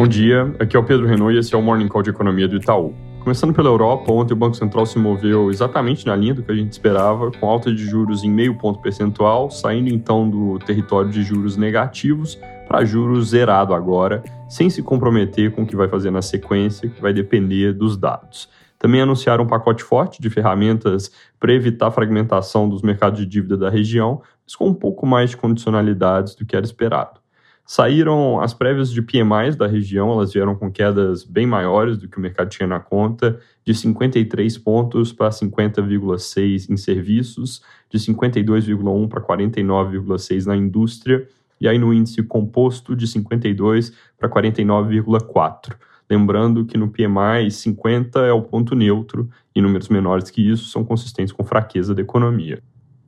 Bom dia, aqui é o Pedro Renault e esse é o Morning Call de Economia do Itaú. Começando pela Europa, ontem o Banco Central se moveu exatamente na linha do que a gente esperava, com alta de juros em meio ponto percentual, saindo então do território de juros negativos para juros zerado agora, sem se comprometer com o que vai fazer na sequência, que vai depender dos dados. Também anunciaram um pacote forte de ferramentas para evitar a fragmentação dos mercados de dívida da região, mas com um pouco mais de condicionalidades do que era esperado. Saíram as prévias de PMIs da região, elas vieram com quedas bem maiores do que o mercado tinha na conta, de 53 pontos para 50,6 em serviços, de 52,1 para 49,6 na indústria, e aí no índice composto de 52 para 49,4. Lembrando que no PMI 50 é o ponto neutro e números menores que isso são consistentes com fraqueza da economia.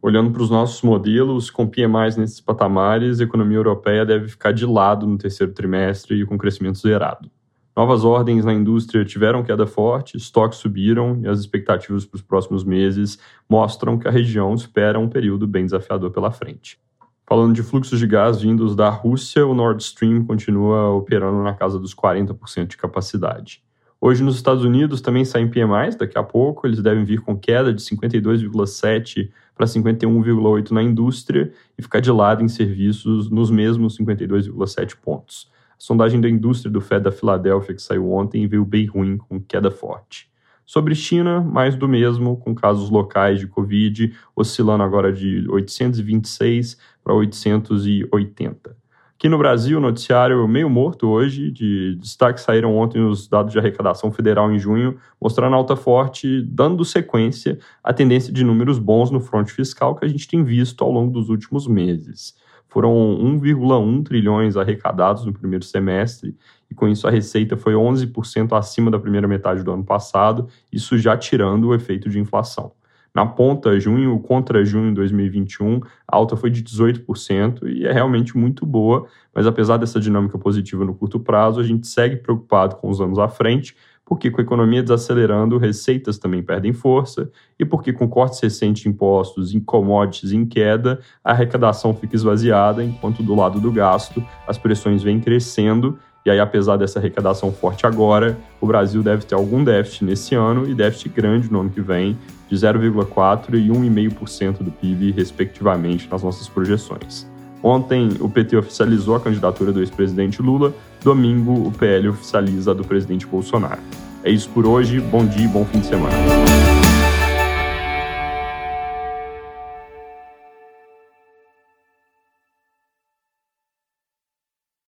Olhando para os nossos modelos, com PMIs nesses patamares, a economia europeia deve ficar de lado no terceiro trimestre e com crescimento zerado. Novas ordens na indústria tiveram queda forte, estoques subiram e as expectativas para os próximos meses mostram que a região espera um período bem desafiador pela frente. Falando de fluxos de gás vindos da Rússia, o Nord Stream continua operando na casa dos 40% de capacidade. Hoje nos Estados Unidos também saem PMIs, daqui a pouco eles devem vir com queda de 52,7 para 51,8 na indústria e ficar de lado em serviços nos mesmos 52,7 pontos. A sondagem da indústria do Fed da Filadélfia, que saiu ontem, veio bem ruim, com queda forte. Sobre China, mais do mesmo, com casos locais de Covid oscilando agora de 826 para 880. Aqui no Brasil, o noticiário meio morto hoje, de destaque saíram ontem os dados de arrecadação federal em junho, mostrando alta forte, dando sequência à tendência de números bons no fronte fiscal que a gente tem visto ao longo dos últimos meses. Foram 1,1 trilhões arrecadados no primeiro semestre, e com isso a receita foi 11% acima da primeira metade do ano passado, isso já tirando o efeito de inflação. Na ponta, junho contra junho de 2021, a alta foi de 18% e é realmente muito boa, mas apesar dessa dinâmica positiva no curto prazo, a gente segue preocupado com os anos à frente, porque com a economia desacelerando, receitas também perdem força, e porque com cortes recentes de impostos em commodities em queda, a arrecadação fica esvaziada, enquanto do lado do gasto as pressões vêm crescendo e aí, apesar dessa arrecadação forte agora, o Brasil deve ter algum déficit nesse ano e déficit grande no ano que vem, de 0,4% e 1,5% do PIB, respectivamente, nas nossas projeções. Ontem, o PT oficializou a candidatura do ex-presidente Lula, domingo, o PL oficializa a do presidente Bolsonaro. É isso por hoje, bom dia e bom fim de semana.